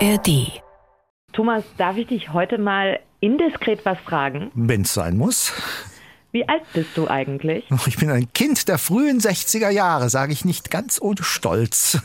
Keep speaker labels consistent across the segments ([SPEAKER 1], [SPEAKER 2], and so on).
[SPEAKER 1] ARD.
[SPEAKER 2] Thomas, darf ich dich heute mal indiskret was fragen?
[SPEAKER 3] Wenn's sein muss.
[SPEAKER 2] Wie alt bist du eigentlich?
[SPEAKER 3] Ich bin ein Kind der frühen 60er Jahre, sage ich nicht ganz ohne Stolz.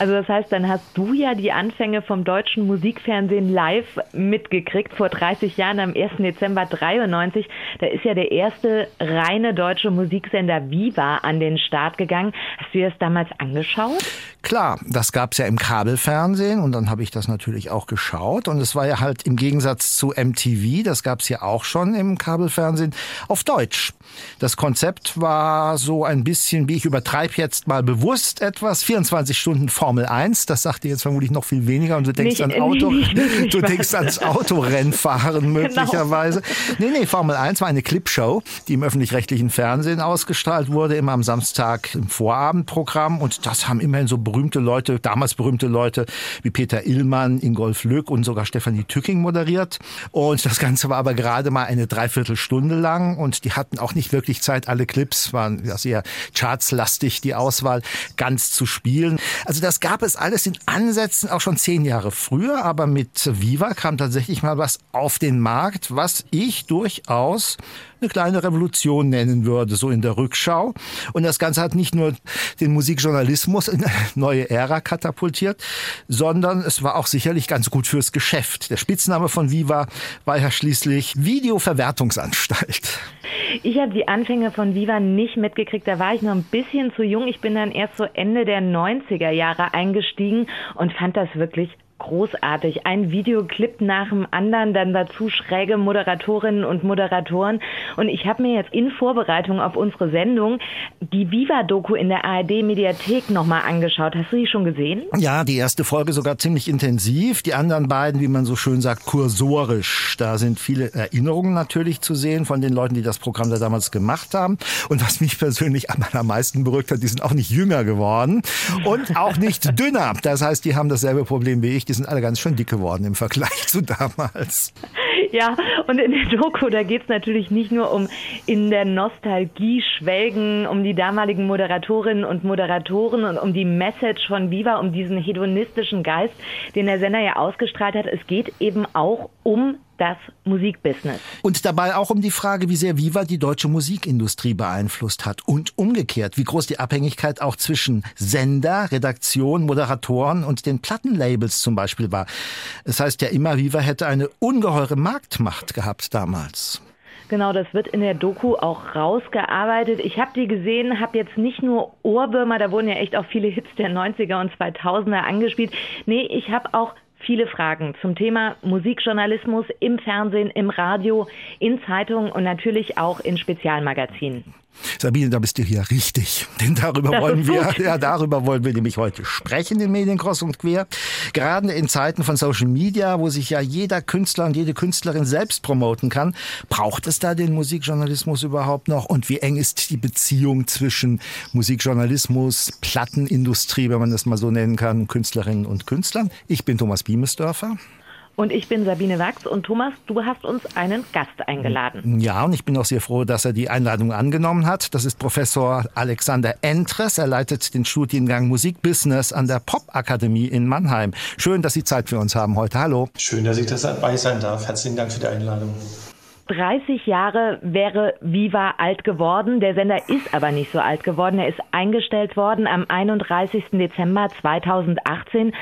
[SPEAKER 2] Also das heißt, dann hast du ja die Anfänge vom deutschen Musikfernsehen live mitgekriegt vor 30 Jahren am 1. Dezember 93. Da ist ja der erste reine deutsche Musiksender Viva an den Start gegangen. Hast du dir das damals angeschaut?
[SPEAKER 3] Klar, das gab's ja im Kabelfernsehen und dann habe ich das natürlich auch geschaut und es war ja halt im Gegensatz zu MTV, das gab's ja auch schon im Kabelfernsehen, auf Deutsch. Das Konzept war so ein bisschen, wie ich übertreibe jetzt mal bewusst etwas, 24 Stunden Formel 1, das sagt dir jetzt vermutlich noch viel weniger und du denkst
[SPEAKER 2] Nicht-
[SPEAKER 3] an Auto,
[SPEAKER 2] nicht wirklich
[SPEAKER 3] du denkst ans Autorennfahren möglicherweise. Nee, nee, Formel 1 war eine Clipshow, die im öffentlich-rechtlichen Fernsehen ausgestrahlt wurde, immer am Samstag im Vorabendprogramm. Und das haben immerhin so berühmte Leute, damals berühmte Leute wie Peter Illmann, Ingolf Lück und sogar Stefanie Tücking moderiert. Und das Ganze war aber gerade mal eine Dreiviertelstunde lang und die hatten auch nicht wirklich Zeit, alle Clips waren sehr chartslastig, die Auswahl ganz zu spielen. Also das gab es alles in Ansätzen auch schon zehn Jahre früher, aber mit Viva kam tatsächlich mal was auf den Markt, was ich durchaus eine kleine Revolution nennen würde, so in der Rückschau. Und das Ganze hat nicht nur den Musikjournalismus in eine neue Ära katapultiert, sondern es war auch sicherlich ganz gut fürs Geschäft. Der Spitzname von Viva war ja schließlich Videoverwertungsanstalt.
[SPEAKER 2] Ich habe die Anfänge von Viva nicht mitgekriegt. Da war ich noch ein bisschen zu jung. Ich bin dann erst so Ende der 90er Jahre eingestiegen und fand das wirklich großartig. Ein Videoclip nach dem anderen, dann dazu schräge Moderatorinnen und Moderatoren. Und ich habe mir jetzt in Vorbereitung auf unsere Sendung die Viva-Doku in der ARD-Mediathek nochmal angeschaut. Hast du die schon gesehen?
[SPEAKER 3] Ja, die erste Folge sogar ziemlich intensiv. Die anderen beiden, wie man so schön sagt, kursorisch. Da sind viele Erinnerungen natürlich zu sehen von den Leuten, die das Programm da damals gemacht haben. Und was mich persönlich am allermeisten beruhigt hat, die sind auch nicht jünger geworden und auch nicht dünner. Das heißt, die haben dasselbe Problem wie ich. Die sind alle ganz schön dick geworden im Vergleich zu damals.
[SPEAKER 2] Ja, und in der Doku, da geht's natürlich nicht nur um in der Nostalgie schwelgen, um die damaligen Moderatorinnen und Moderatoren und um die Message von Viva, um diesen hedonistischen Geist, den der Sender ja ausgestrahlt hat. Es geht eben auch um das Musikbusiness.
[SPEAKER 3] Und dabei auch um die Frage, wie sehr Viva die deutsche Musikindustrie beeinflusst hat und umgekehrt, wie groß die Abhängigkeit auch zwischen Sender, Redaktion, Moderatoren und den Plattenlabels zum Beispiel war. Es heißt ja immer, Viva hätte eine ungeheure Marktmacht gehabt damals.
[SPEAKER 2] Genau, das wird in der Doku auch rausgearbeitet. Ich habe die gesehen, habe jetzt nicht nur Ohrwürmer, da wurden ja echt auch viele Hits der 90er und 2000er angespielt. Nee, ich habe auch viele Fragen zum Thema Musikjournalismus im Fernsehen, im Radio, in Zeitungen und natürlich auch in Spezialmagazinen.
[SPEAKER 3] Sabine, da bist du hier richtig. Denn darüber
[SPEAKER 2] Das
[SPEAKER 3] wollen wir, ja, darüber wollen wir nämlich heute sprechen in Medien Cross und Quer. Gerade in Zeiten von Social Media, wo sich ja jeder Künstler und jede Künstlerin selbst promoten kann, braucht es da den Musikjournalismus überhaupt noch? Und wie eng ist die Beziehung zwischen Musikjournalismus, Plattenindustrie, wenn man das mal so nennen kann, Künstlerinnen und Künstlern? Ich bin Thomas Biemesdörfer.
[SPEAKER 2] Und ich bin Sabine Wachs und Thomas, du hast uns einen Gast eingeladen.
[SPEAKER 3] Ja, und ich bin auch sehr froh, dass er die Einladung angenommen hat. Das ist Professor Alexander Entres. Er leitet den Studiengang Musikbusiness an der Popakademie in Mannheim. Schön, dass Sie Zeit für uns haben heute. Hallo.
[SPEAKER 4] Schön, dass ich das dabei sein darf. Herzlichen Dank für die Einladung.
[SPEAKER 2] 30 Jahre wäre Viva alt geworden. Der Sender ist aber nicht so alt geworden. Er ist eingestellt worden am 31. Dezember 2018.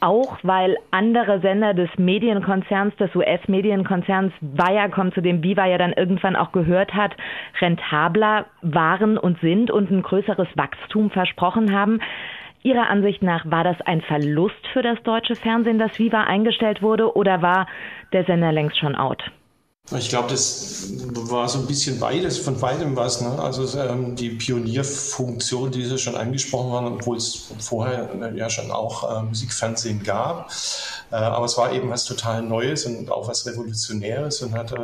[SPEAKER 2] Auch weil andere Sender des Medienkonzerns, des US-Medienkonzerns Viacom, zu dem Viva ja dann irgendwann auch gehört hat, rentabler waren und sind und ein größeres Wachstum versprochen haben. Ihrer Ansicht nach war das ein Verlust für das deutsche Fernsehen, dass Viva eingestellt wurde, oder war der Sender längst schon out?
[SPEAKER 4] Ich glaube, das war so ein bisschen beides, von beidem was. Ne? Also ähm, die Pionierfunktion, die Sie schon angesprochen haben, obwohl es vorher äh, ja schon auch äh, Musikfernsehen gab. Äh, aber es war eben was total Neues und auch was Revolutionäres und hat äh,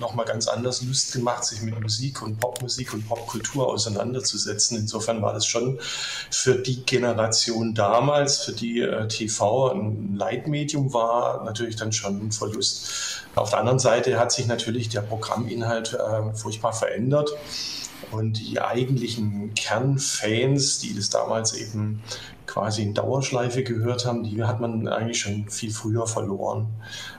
[SPEAKER 4] nochmal ganz anders Lust gemacht, sich mit Musik und Popmusik und Popkultur auseinanderzusetzen. Insofern war das schon für die Generation damals, für die äh, TV ein Leitmedium war, natürlich dann schon ein Verlust. Auf der anderen Seite hat sich natürlich der Programminhalt äh, furchtbar verändert. Und die eigentlichen Kernfans, die das damals eben quasi in Dauerschleife gehört haben, die hat man eigentlich schon viel früher verloren,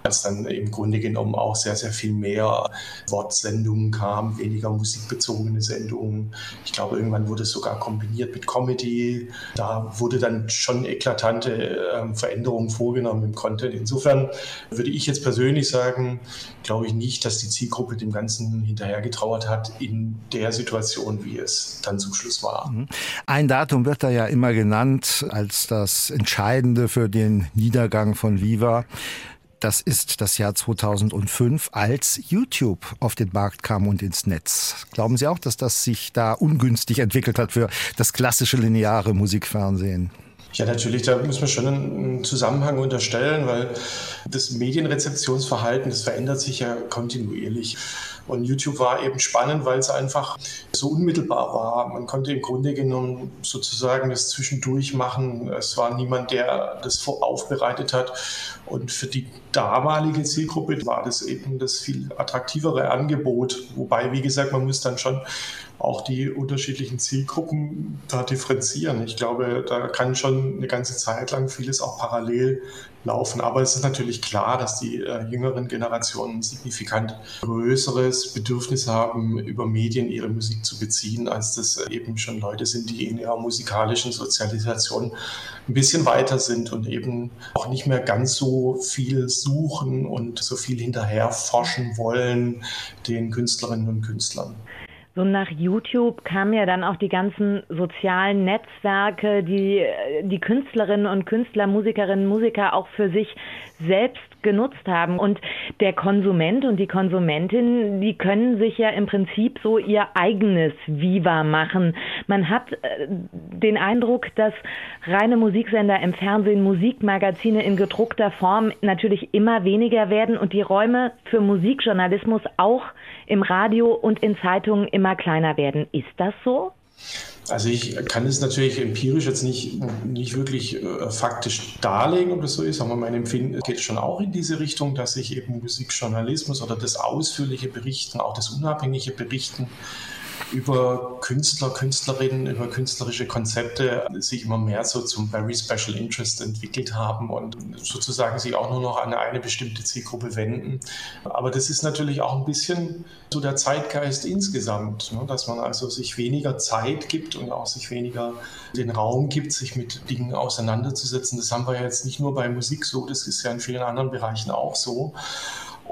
[SPEAKER 4] als dann im Grunde genommen auch sehr, sehr viel mehr Wortsendungen kam, weniger musikbezogene Sendungen. Ich glaube, irgendwann wurde es sogar kombiniert mit Comedy. Da wurde dann schon eklatante äh, Veränderungen vorgenommen im Content. Insofern würde ich jetzt persönlich sagen, glaube ich nicht, dass die Zielgruppe dem Ganzen hinterhergetrauert hat in der Situation, wie es dann zum Schluss war. Mhm.
[SPEAKER 3] Ein Datum wird da ja immer genannt als das Entscheidende für den Niedergang von Viva. Das ist das Jahr 2005, als YouTube auf den Markt kam und ins Netz. Glauben Sie auch, dass das sich da ungünstig entwickelt hat für das klassische lineare Musikfernsehen?
[SPEAKER 4] Ja, natürlich, da muss man schon einen Zusammenhang unterstellen, weil das Medienrezeptionsverhalten, das verändert sich ja kontinuierlich. Und YouTube war eben spannend, weil es einfach so unmittelbar war. Man konnte im Grunde genommen sozusagen das zwischendurch machen. Es war niemand, der das aufbereitet hat. Und für die damalige Zielgruppe war das eben das viel attraktivere Angebot. Wobei, wie gesagt, man muss dann schon auch die unterschiedlichen Zielgruppen da differenzieren. Ich glaube, da kann schon eine ganze Zeit lang vieles auch parallel laufen. Aber es ist natürlich klar, dass die äh, jüngeren Generationen signifikant größeres Bedürfnis haben, über Medien ihre Musik zu beziehen, als das äh, eben schon Leute sind, die in ihrer musikalischen Sozialisation ein bisschen weiter sind und eben auch nicht mehr ganz so viel suchen und so viel hinterher forschen wollen den Künstlerinnen und Künstlern
[SPEAKER 2] so nach YouTube kamen ja dann auch die ganzen sozialen Netzwerke, die die Künstlerinnen und Künstler, Musikerinnen, Musiker auch für sich selbst genutzt haben. Und der Konsument und die Konsumentin, die können sich ja im Prinzip so ihr eigenes Viva machen. Man hat äh, den Eindruck, dass reine Musiksender im Fernsehen, Musikmagazine in gedruckter Form natürlich immer weniger werden und die Räume für Musikjournalismus auch im Radio und in Zeitungen immer kleiner werden. Ist das so?
[SPEAKER 4] Also ich kann es natürlich empirisch jetzt nicht, nicht wirklich äh, faktisch darlegen, ob das so ist, aber mein Empfinden geht schon auch in diese Richtung, dass sich eben Musikjournalismus oder das ausführliche Berichten, auch das unabhängige Berichten über Künstler, Künstlerinnen, über künstlerische Konzepte sich immer mehr so zum Very Special Interest entwickelt haben und sozusagen sich auch nur noch an eine bestimmte Zielgruppe wenden. Aber das ist natürlich auch ein bisschen so der Zeitgeist insgesamt, ne? dass man also sich weniger Zeit gibt und auch sich weniger den Raum gibt, sich mit Dingen auseinanderzusetzen. Das haben wir jetzt nicht nur bei Musik so, das ist ja in vielen anderen Bereichen auch so.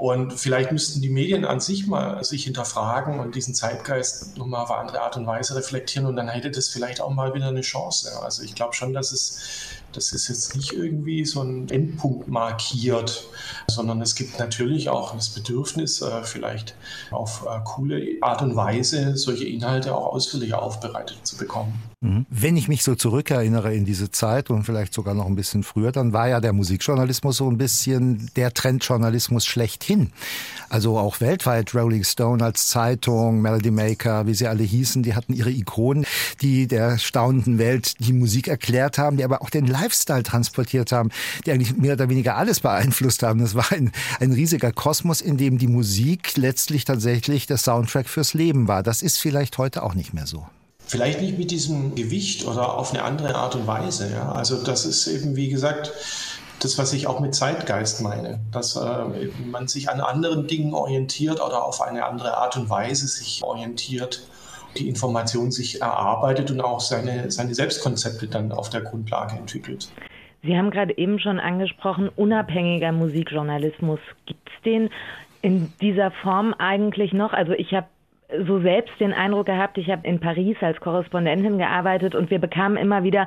[SPEAKER 4] Und vielleicht müssten die Medien an sich mal sich hinterfragen und diesen Zeitgeist nochmal auf eine andere Art und Weise reflektieren und dann hätte das vielleicht auch mal wieder eine Chance. Also ich glaube schon, dass es das ist jetzt nicht irgendwie so ein Endpunkt markiert, sondern es gibt natürlich auch das Bedürfnis, äh, vielleicht auf äh, coole Art und Weise solche Inhalte auch ausführlicher aufbereitet zu bekommen.
[SPEAKER 3] Mhm. Wenn ich mich so zurückerinnere in diese Zeit und vielleicht sogar noch ein bisschen früher, dann war ja der Musikjournalismus so ein bisschen der Trendjournalismus schlechthin. Also auch weltweit Rolling Stone als Zeitung, Melody Maker, wie sie alle hießen, die hatten ihre Ikonen, die der staunenden Welt die Musik erklärt haben, die aber auch den Lifestyle transportiert haben, die eigentlich mehr oder weniger alles beeinflusst haben. Das war ein, ein riesiger Kosmos, in dem die Musik letztlich tatsächlich der Soundtrack fürs Leben war. Das ist vielleicht heute auch nicht mehr so.
[SPEAKER 4] Vielleicht nicht mit diesem Gewicht oder auf eine andere Art und Weise. Ja. Also das ist eben, wie gesagt, das, was ich auch mit Zeitgeist meine, dass äh, man sich an anderen Dingen orientiert oder auf eine andere Art und Weise sich orientiert die Information sich erarbeitet und auch seine, seine Selbstkonzepte dann auf der Grundlage entwickelt.
[SPEAKER 2] Sie haben gerade eben schon angesprochen, unabhängiger Musikjournalismus. Gibt es den in dieser Form eigentlich noch? Also ich habe so selbst den Eindruck gehabt, ich habe in Paris als Korrespondentin gearbeitet und wir bekamen immer wieder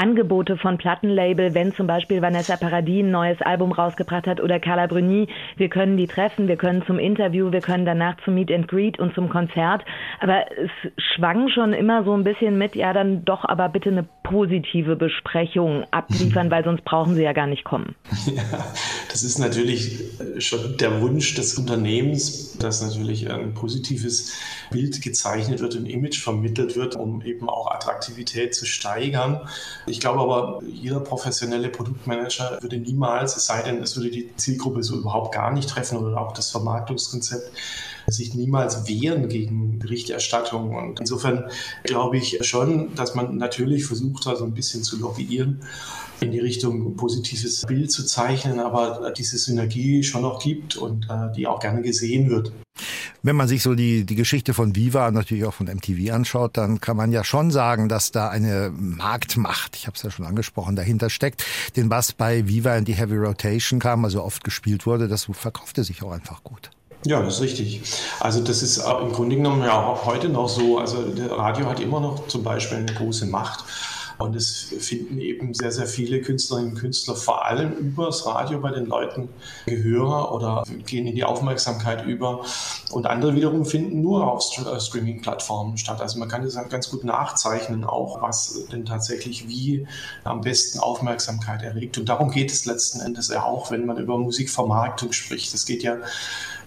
[SPEAKER 2] Angebote von Plattenlabel, wenn zum Beispiel Vanessa Paradis ein neues Album rausgebracht hat oder Carla Bruni, wir können die treffen, wir können zum Interview, wir können danach zum Meet and Greet und zum Konzert. Aber es schwang schon immer so ein bisschen mit, ja, dann doch aber bitte eine positive Besprechung abliefern, weil sonst brauchen sie ja gar nicht kommen. Ja,
[SPEAKER 4] das ist natürlich schon der Wunsch des Unternehmens, dass natürlich ein positives Bild gezeichnet wird, ein Image vermittelt wird, um eben auch Attraktivität zu steigern. Ich glaube aber, jeder professionelle Produktmanager würde niemals, es sei denn, es würde die Zielgruppe so überhaupt gar nicht treffen oder auch das Vermarktungskonzept sich niemals wehren gegen Berichterstattung. Und insofern glaube ich schon, dass man natürlich versucht hat, so ein bisschen zu lobbyieren in die Richtung ein positives Bild zu zeichnen, aber diese Synergie schon noch gibt und äh, die auch gerne gesehen wird.
[SPEAKER 3] Wenn man sich so die, die Geschichte von Viva, natürlich auch von MTV anschaut, dann kann man ja schon sagen, dass da eine Marktmacht, ich habe es ja schon angesprochen, dahinter steckt. Den was bei Viva in die Heavy Rotation kam, also oft gespielt wurde, das verkaufte sich auch einfach gut.
[SPEAKER 4] Ja, das ist richtig. Also das ist im Grunde genommen ja auch heute noch so. Also der Radio hat immer noch zum Beispiel eine große Macht. Und es finden eben sehr, sehr viele Künstlerinnen und Künstler vor allem übers Radio bei den Leuten Gehör oder gehen in die Aufmerksamkeit über. Und andere wiederum finden nur auf äh, Streaming-Plattformen statt. Also man kann das ganz gut nachzeichnen, auch was denn tatsächlich wie am besten Aufmerksamkeit erregt. Und darum geht es letzten Endes ja auch, wenn man über Musikvermarktung spricht. Es geht ja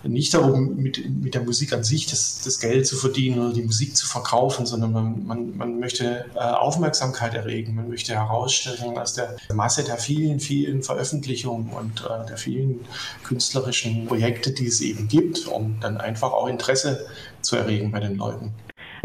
[SPEAKER 4] nicht darum, mit, mit der Musik an sich das, das Geld zu verdienen oder die Musik zu verkaufen, sondern man, man, man möchte äh, Aufmerksamkeit erregen, man möchte herausstellen aus der Masse der vielen, vielen Veröffentlichungen und äh, der vielen künstlerischen Projekte, die es eben gibt, um dann einfach auch Interesse zu erregen bei den Leuten.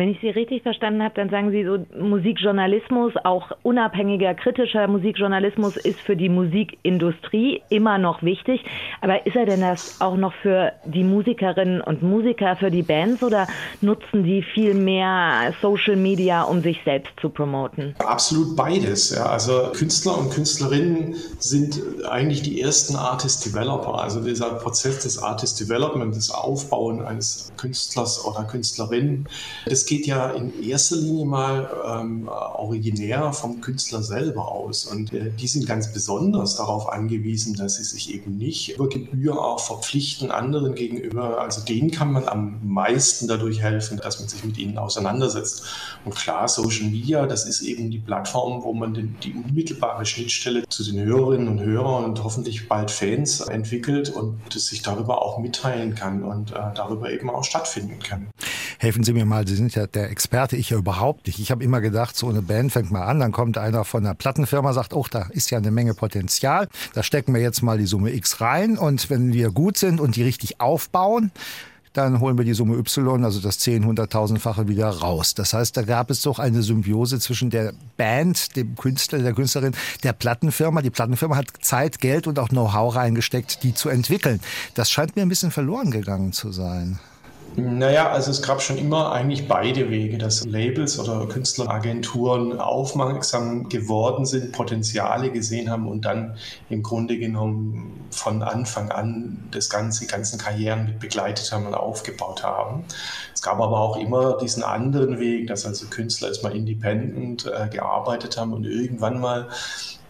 [SPEAKER 2] Wenn ich Sie richtig verstanden habe, dann sagen Sie so, Musikjournalismus, auch unabhängiger, kritischer Musikjournalismus ist für die Musikindustrie immer noch wichtig. Aber ist er denn das auch noch für die Musikerinnen und Musiker, für die Bands oder nutzen die viel mehr Social Media, um sich selbst zu promoten?
[SPEAKER 4] Absolut beides. Ja. Also Künstler und Künstlerinnen sind eigentlich die ersten Artist Developer. Also dieser Prozess des Artist Development, des Aufbauen eines Künstlers oder Künstlerin, das geht ja in erster Linie mal ähm, originär vom Künstler selber aus. Und äh, die sind ganz besonders darauf angewiesen, dass sie sich eben nicht über Gebühr auch verpflichten anderen gegenüber. Also denen kann man am meisten dadurch helfen, dass man sich mit ihnen auseinandersetzt. Und klar, Social Media, das ist eben die Plattform, wo man den, die unmittelbare Schnittstelle zu den Hörerinnen und Hörern und hoffentlich bald Fans entwickelt und sich darüber auch mitteilen kann und äh, darüber eben auch stattfinden kann.
[SPEAKER 3] Helfen Sie mir mal, Sie sind ja der Experte, ich ja überhaupt nicht. Ich habe immer gedacht, so eine Band fängt mal an, dann kommt einer von einer Plattenfirma, sagt, oh, da ist ja eine Menge Potenzial, da stecken wir jetzt mal die Summe X rein und wenn wir gut sind und die richtig aufbauen, dann holen wir die Summe Y, also das 10, 100.000-fache wieder raus. Das heißt, da gab es doch eine Symbiose zwischen der Band, dem Künstler, der Künstlerin, der Plattenfirma. Die Plattenfirma hat Zeit, Geld und auch Know-how reingesteckt, die zu entwickeln. Das scheint mir ein bisschen verloren gegangen zu sein.
[SPEAKER 4] Naja, also es gab schon immer eigentlich beide Wege, dass Labels oder Künstleragenturen aufmerksam geworden sind, Potenziale gesehen haben und dann im Grunde genommen von Anfang an das ganze, die ganzen Karrieren mit begleitet haben und aufgebaut haben. Es gab aber auch immer diesen anderen Weg, dass also Künstler erstmal independent äh, gearbeitet haben und irgendwann mal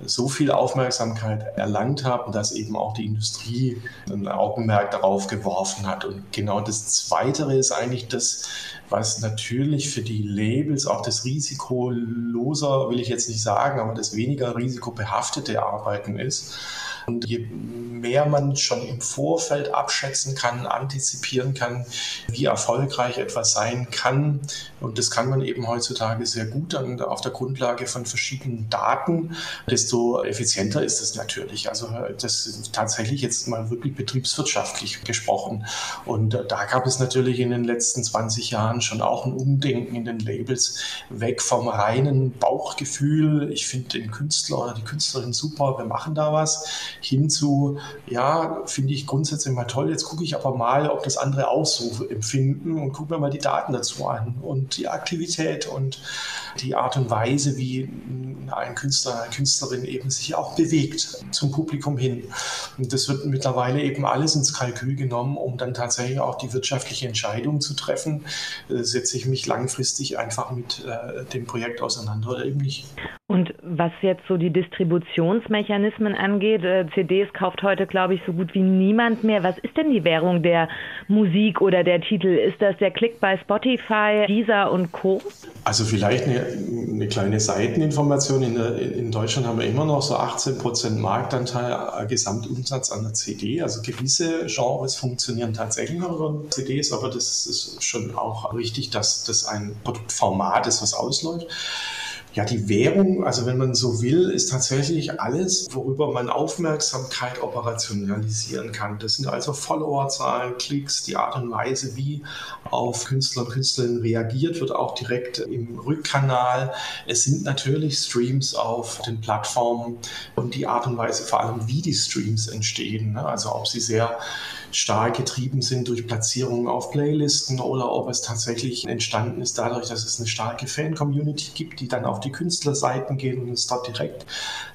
[SPEAKER 4] so viel Aufmerksamkeit erlangt haben, dass eben auch die Industrie ein Augenmerk darauf geworfen hat. Und genau das Zweite ist eigentlich das, was natürlich für die Labels auch das risikoloser, will ich jetzt nicht sagen, aber das weniger risikobehaftete Arbeiten ist. Und je mehr man schon im Vorfeld abschätzen kann, antizipieren kann, wie erfolgreich etwas sein kann, und das kann man eben heutzutage sehr gut dann auf der Grundlage von verschiedenen Daten, desto effizienter ist es natürlich. Also das ist tatsächlich jetzt mal wirklich betriebswirtschaftlich gesprochen. Und da gab es natürlich in den letzten 20 Jahren schon auch ein Umdenken in den Labels weg vom reinen Bauchgefühl, ich finde den Künstler oder die Künstlerin super, wir machen da was, hinzu, ja, finde ich grundsätzlich mal toll. Jetzt gucke ich aber mal, ob das andere auch so empfinden und gucke mir mal die Daten dazu an und die Aktivität und die Art und Weise, wie ein Künstler, eine Künstlerin eben sich auch bewegt zum Publikum hin. Und das wird mittlerweile eben alles ins Kalkül genommen, um dann tatsächlich auch die wirtschaftliche Entscheidung zu treffen. Äh, setze ich mich langfristig einfach mit äh, dem Projekt auseinander oder eben nicht.
[SPEAKER 2] Und was jetzt so die Distributionsmechanismen angeht, äh, CDs kauft heute, glaube ich, so gut wie niemand mehr. Was ist denn die Währung der Musik oder der Titel? Ist das der Klick bei Spotify, Deezer und Co.?
[SPEAKER 4] Also vielleicht eine, eine kleine Seiteninformation. In, der, in, Deutschland haben wir immer noch so 18 Prozent Marktanteil äh, Gesamtumsatz an der CD. Also gewisse Genres funktionieren tatsächlich noch über CDs, aber das ist schon auch richtig, dass das ein Produktformat ist, was ausläuft. Ja, die Währung, also wenn man so will, ist tatsächlich alles, worüber man Aufmerksamkeit operationalisieren kann. Das sind also Followerzahlen, Klicks, die Art und Weise, wie auf Künstler und Künstlerinnen reagiert wird, auch direkt im Rückkanal. Es sind natürlich Streams auf den Plattformen und die Art und Weise vor allem, wie die Streams entstehen. Ne? Also ob sie sehr stark getrieben sind durch Platzierungen auf Playlisten oder ob es tatsächlich entstanden ist dadurch, dass es eine starke Fan-Community gibt, die dann auf die Künstlerseiten gehen und es dort direkt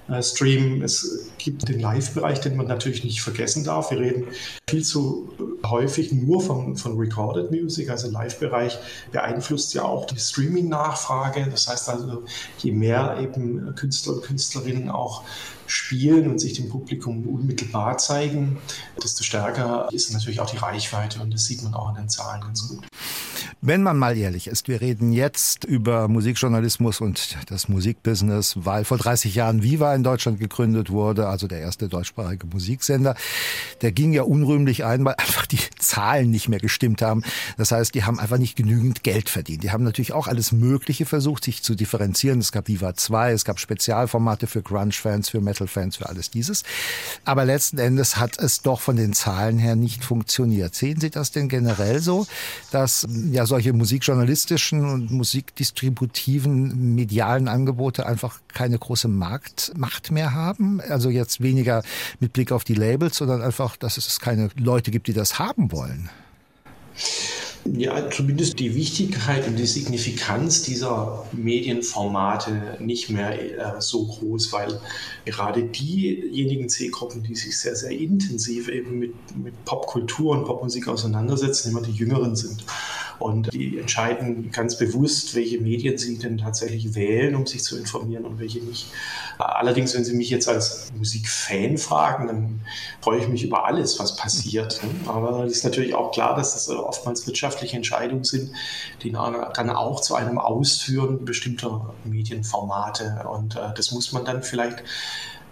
[SPEAKER 4] äh, streamen. Es gibt den Live-Bereich, den man natürlich nicht vergessen darf. Wir reden viel zu häufig nur von, von Recorded Music, also Live-Bereich beeinflusst ja auch die Streaming-Nachfrage. Das heißt also, je mehr eben Künstler und Künstlerinnen auch spielen und sich dem Publikum unmittelbar zeigen, desto stärker ist natürlich auch die Reichweite und das sieht man auch in den Zahlen ganz gut.
[SPEAKER 3] Wenn man mal ehrlich ist, wir reden jetzt über Musikjournalismus und das Musikbusiness, weil vor 30 Jahren Viva in Deutschland gegründet wurde, also der erste deutschsprachige Musiksender. Der ging ja unrühmlich ein, weil einfach die Zahlen nicht mehr gestimmt haben. Das heißt, die haben einfach nicht genügend Geld verdient. Die haben natürlich auch alles Mögliche versucht, sich zu differenzieren. Es gab Viva 2, es gab Spezialformate für Grunge-Fans, für Metal-Fans, für alles dieses. Aber letzten Endes hat es doch von den Zahlen her nicht funktioniert. Sehen Sie das denn generell so, dass ja solche musikjournalistischen und musikdistributiven medialen Angebote einfach keine große Marktmacht mehr haben. Also jetzt weniger mit Blick auf die Labels, sondern einfach, dass es keine Leute gibt, die das haben wollen.
[SPEAKER 4] Ja, zumindest die Wichtigkeit und die Signifikanz dieser Medienformate nicht mehr äh, so groß, weil gerade diejenigen Zielgruppen, die sich sehr, sehr intensiv eben mit, mit Popkultur und Popmusik auseinandersetzen, immer die Jüngeren sind. Und die entscheiden ganz bewusst, welche Medien sie denn tatsächlich wählen, um sich zu informieren und welche nicht. Allerdings, wenn Sie mich jetzt als Musikfan fragen, dann freue ich mich über alles, was passiert. Aber es ist natürlich auch klar, dass das oftmals wirtschaftliche Entscheidungen sind, die dann auch zu einem Ausführen bestimmter Medienformate. Und äh, das muss man dann vielleicht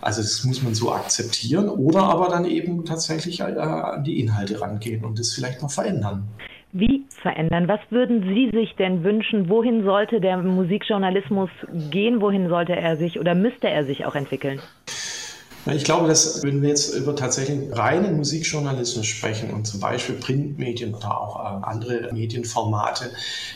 [SPEAKER 4] also das muss man so akzeptieren oder aber dann eben tatsächlich äh, an die Inhalte rangehen und das vielleicht noch verändern.
[SPEAKER 2] Wie verändern? Was würden Sie sich denn wünschen? Wohin sollte der Musikjournalismus gehen? Wohin sollte er sich oder müsste er sich auch entwickeln?
[SPEAKER 4] Ich glaube, dass wenn wir jetzt über tatsächlich reinen Musikjournalismus sprechen und zum Beispiel Printmedien oder auch äh, andere Medienformate,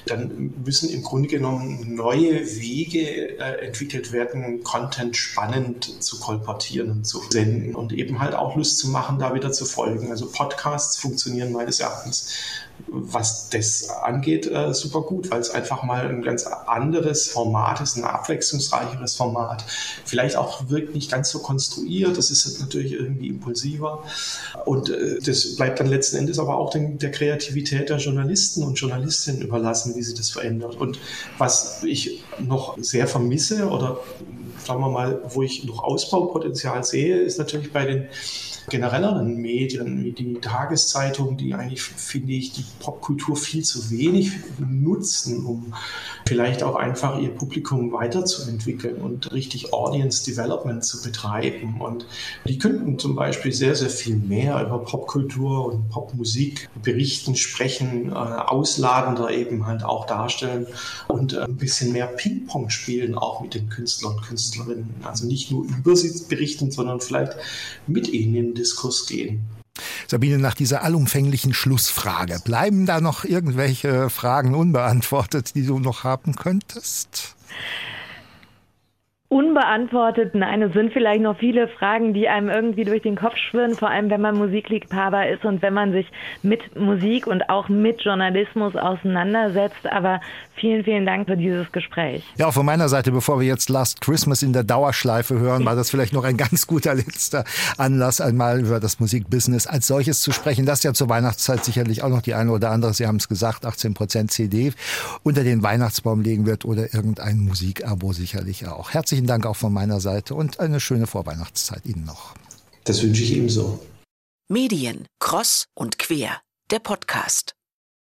[SPEAKER 4] dann müssen im Grunde genommen neue Wege äh, entwickelt werden, Content spannend zu kolportieren und zu senden und eben halt auch Lust zu machen, da wieder zu folgen. Also Podcasts funktionieren meines Erachtens was das angeht, äh, super gut, weil es einfach mal ein ganz anderes Format ist, ein abwechslungsreicheres Format. Vielleicht auch wirkt nicht ganz so konstruiert, das ist natürlich irgendwie impulsiver. Und äh, das bleibt dann letzten Endes aber auch den, der Kreativität der Journalisten und Journalistinnen überlassen, wie sie das verändert. Und was ich noch sehr vermisse oder sagen wir mal, wo ich noch Ausbaupotenzial sehe, ist natürlich bei den generelleren Medien wie die Tageszeitung, die eigentlich, finde ich, die Popkultur viel zu wenig nutzen, um vielleicht auch einfach ihr Publikum weiterzuentwickeln und richtig Audience Development zu betreiben. Und die könnten zum Beispiel sehr, sehr viel mehr über Popkultur und Popmusik berichten, sprechen, äh, ausladender eben halt auch darstellen und äh, ein bisschen mehr Ping-Pong spielen, auch mit den Künstlern und Künstlerinnen. Also nicht nur über sie berichten, sondern vielleicht mit ihnen in den Diskurs gehen.
[SPEAKER 3] Sabine, nach dieser allumfänglichen Schlussfrage, bleiben da noch irgendwelche Fragen unbeantwortet, die du noch haben könntest?
[SPEAKER 2] Unbeantwortet. Nein, es sind vielleicht noch viele Fragen, die einem irgendwie durch den Kopf schwirren, vor allem wenn man Musikliebhaber ist und wenn man sich mit Musik und auch mit Journalismus auseinandersetzt. Aber vielen, vielen Dank für dieses Gespräch.
[SPEAKER 3] Ja, auch von meiner Seite, bevor wir jetzt Last Christmas in der Dauerschleife hören, war das vielleicht noch ein ganz guter letzter Anlass, einmal über das Musikbusiness als solches zu sprechen, das ja zur Weihnachtszeit sicherlich auch noch die eine oder andere, Sie haben es gesagt, 18 Prozent CD unter den Weihnachtsbaum legen wird oder irgendein Musikabo sicherlich auch. Herzlichen Herzlichen Dank auch von meiner Seite und eine schöne Vorweihnachtszeit Ihnen noch.
[SPEAKER 4] Das wünsche ich ebenso.
[SPEAKER 1] Medien, Cross und Quer, der Podcast.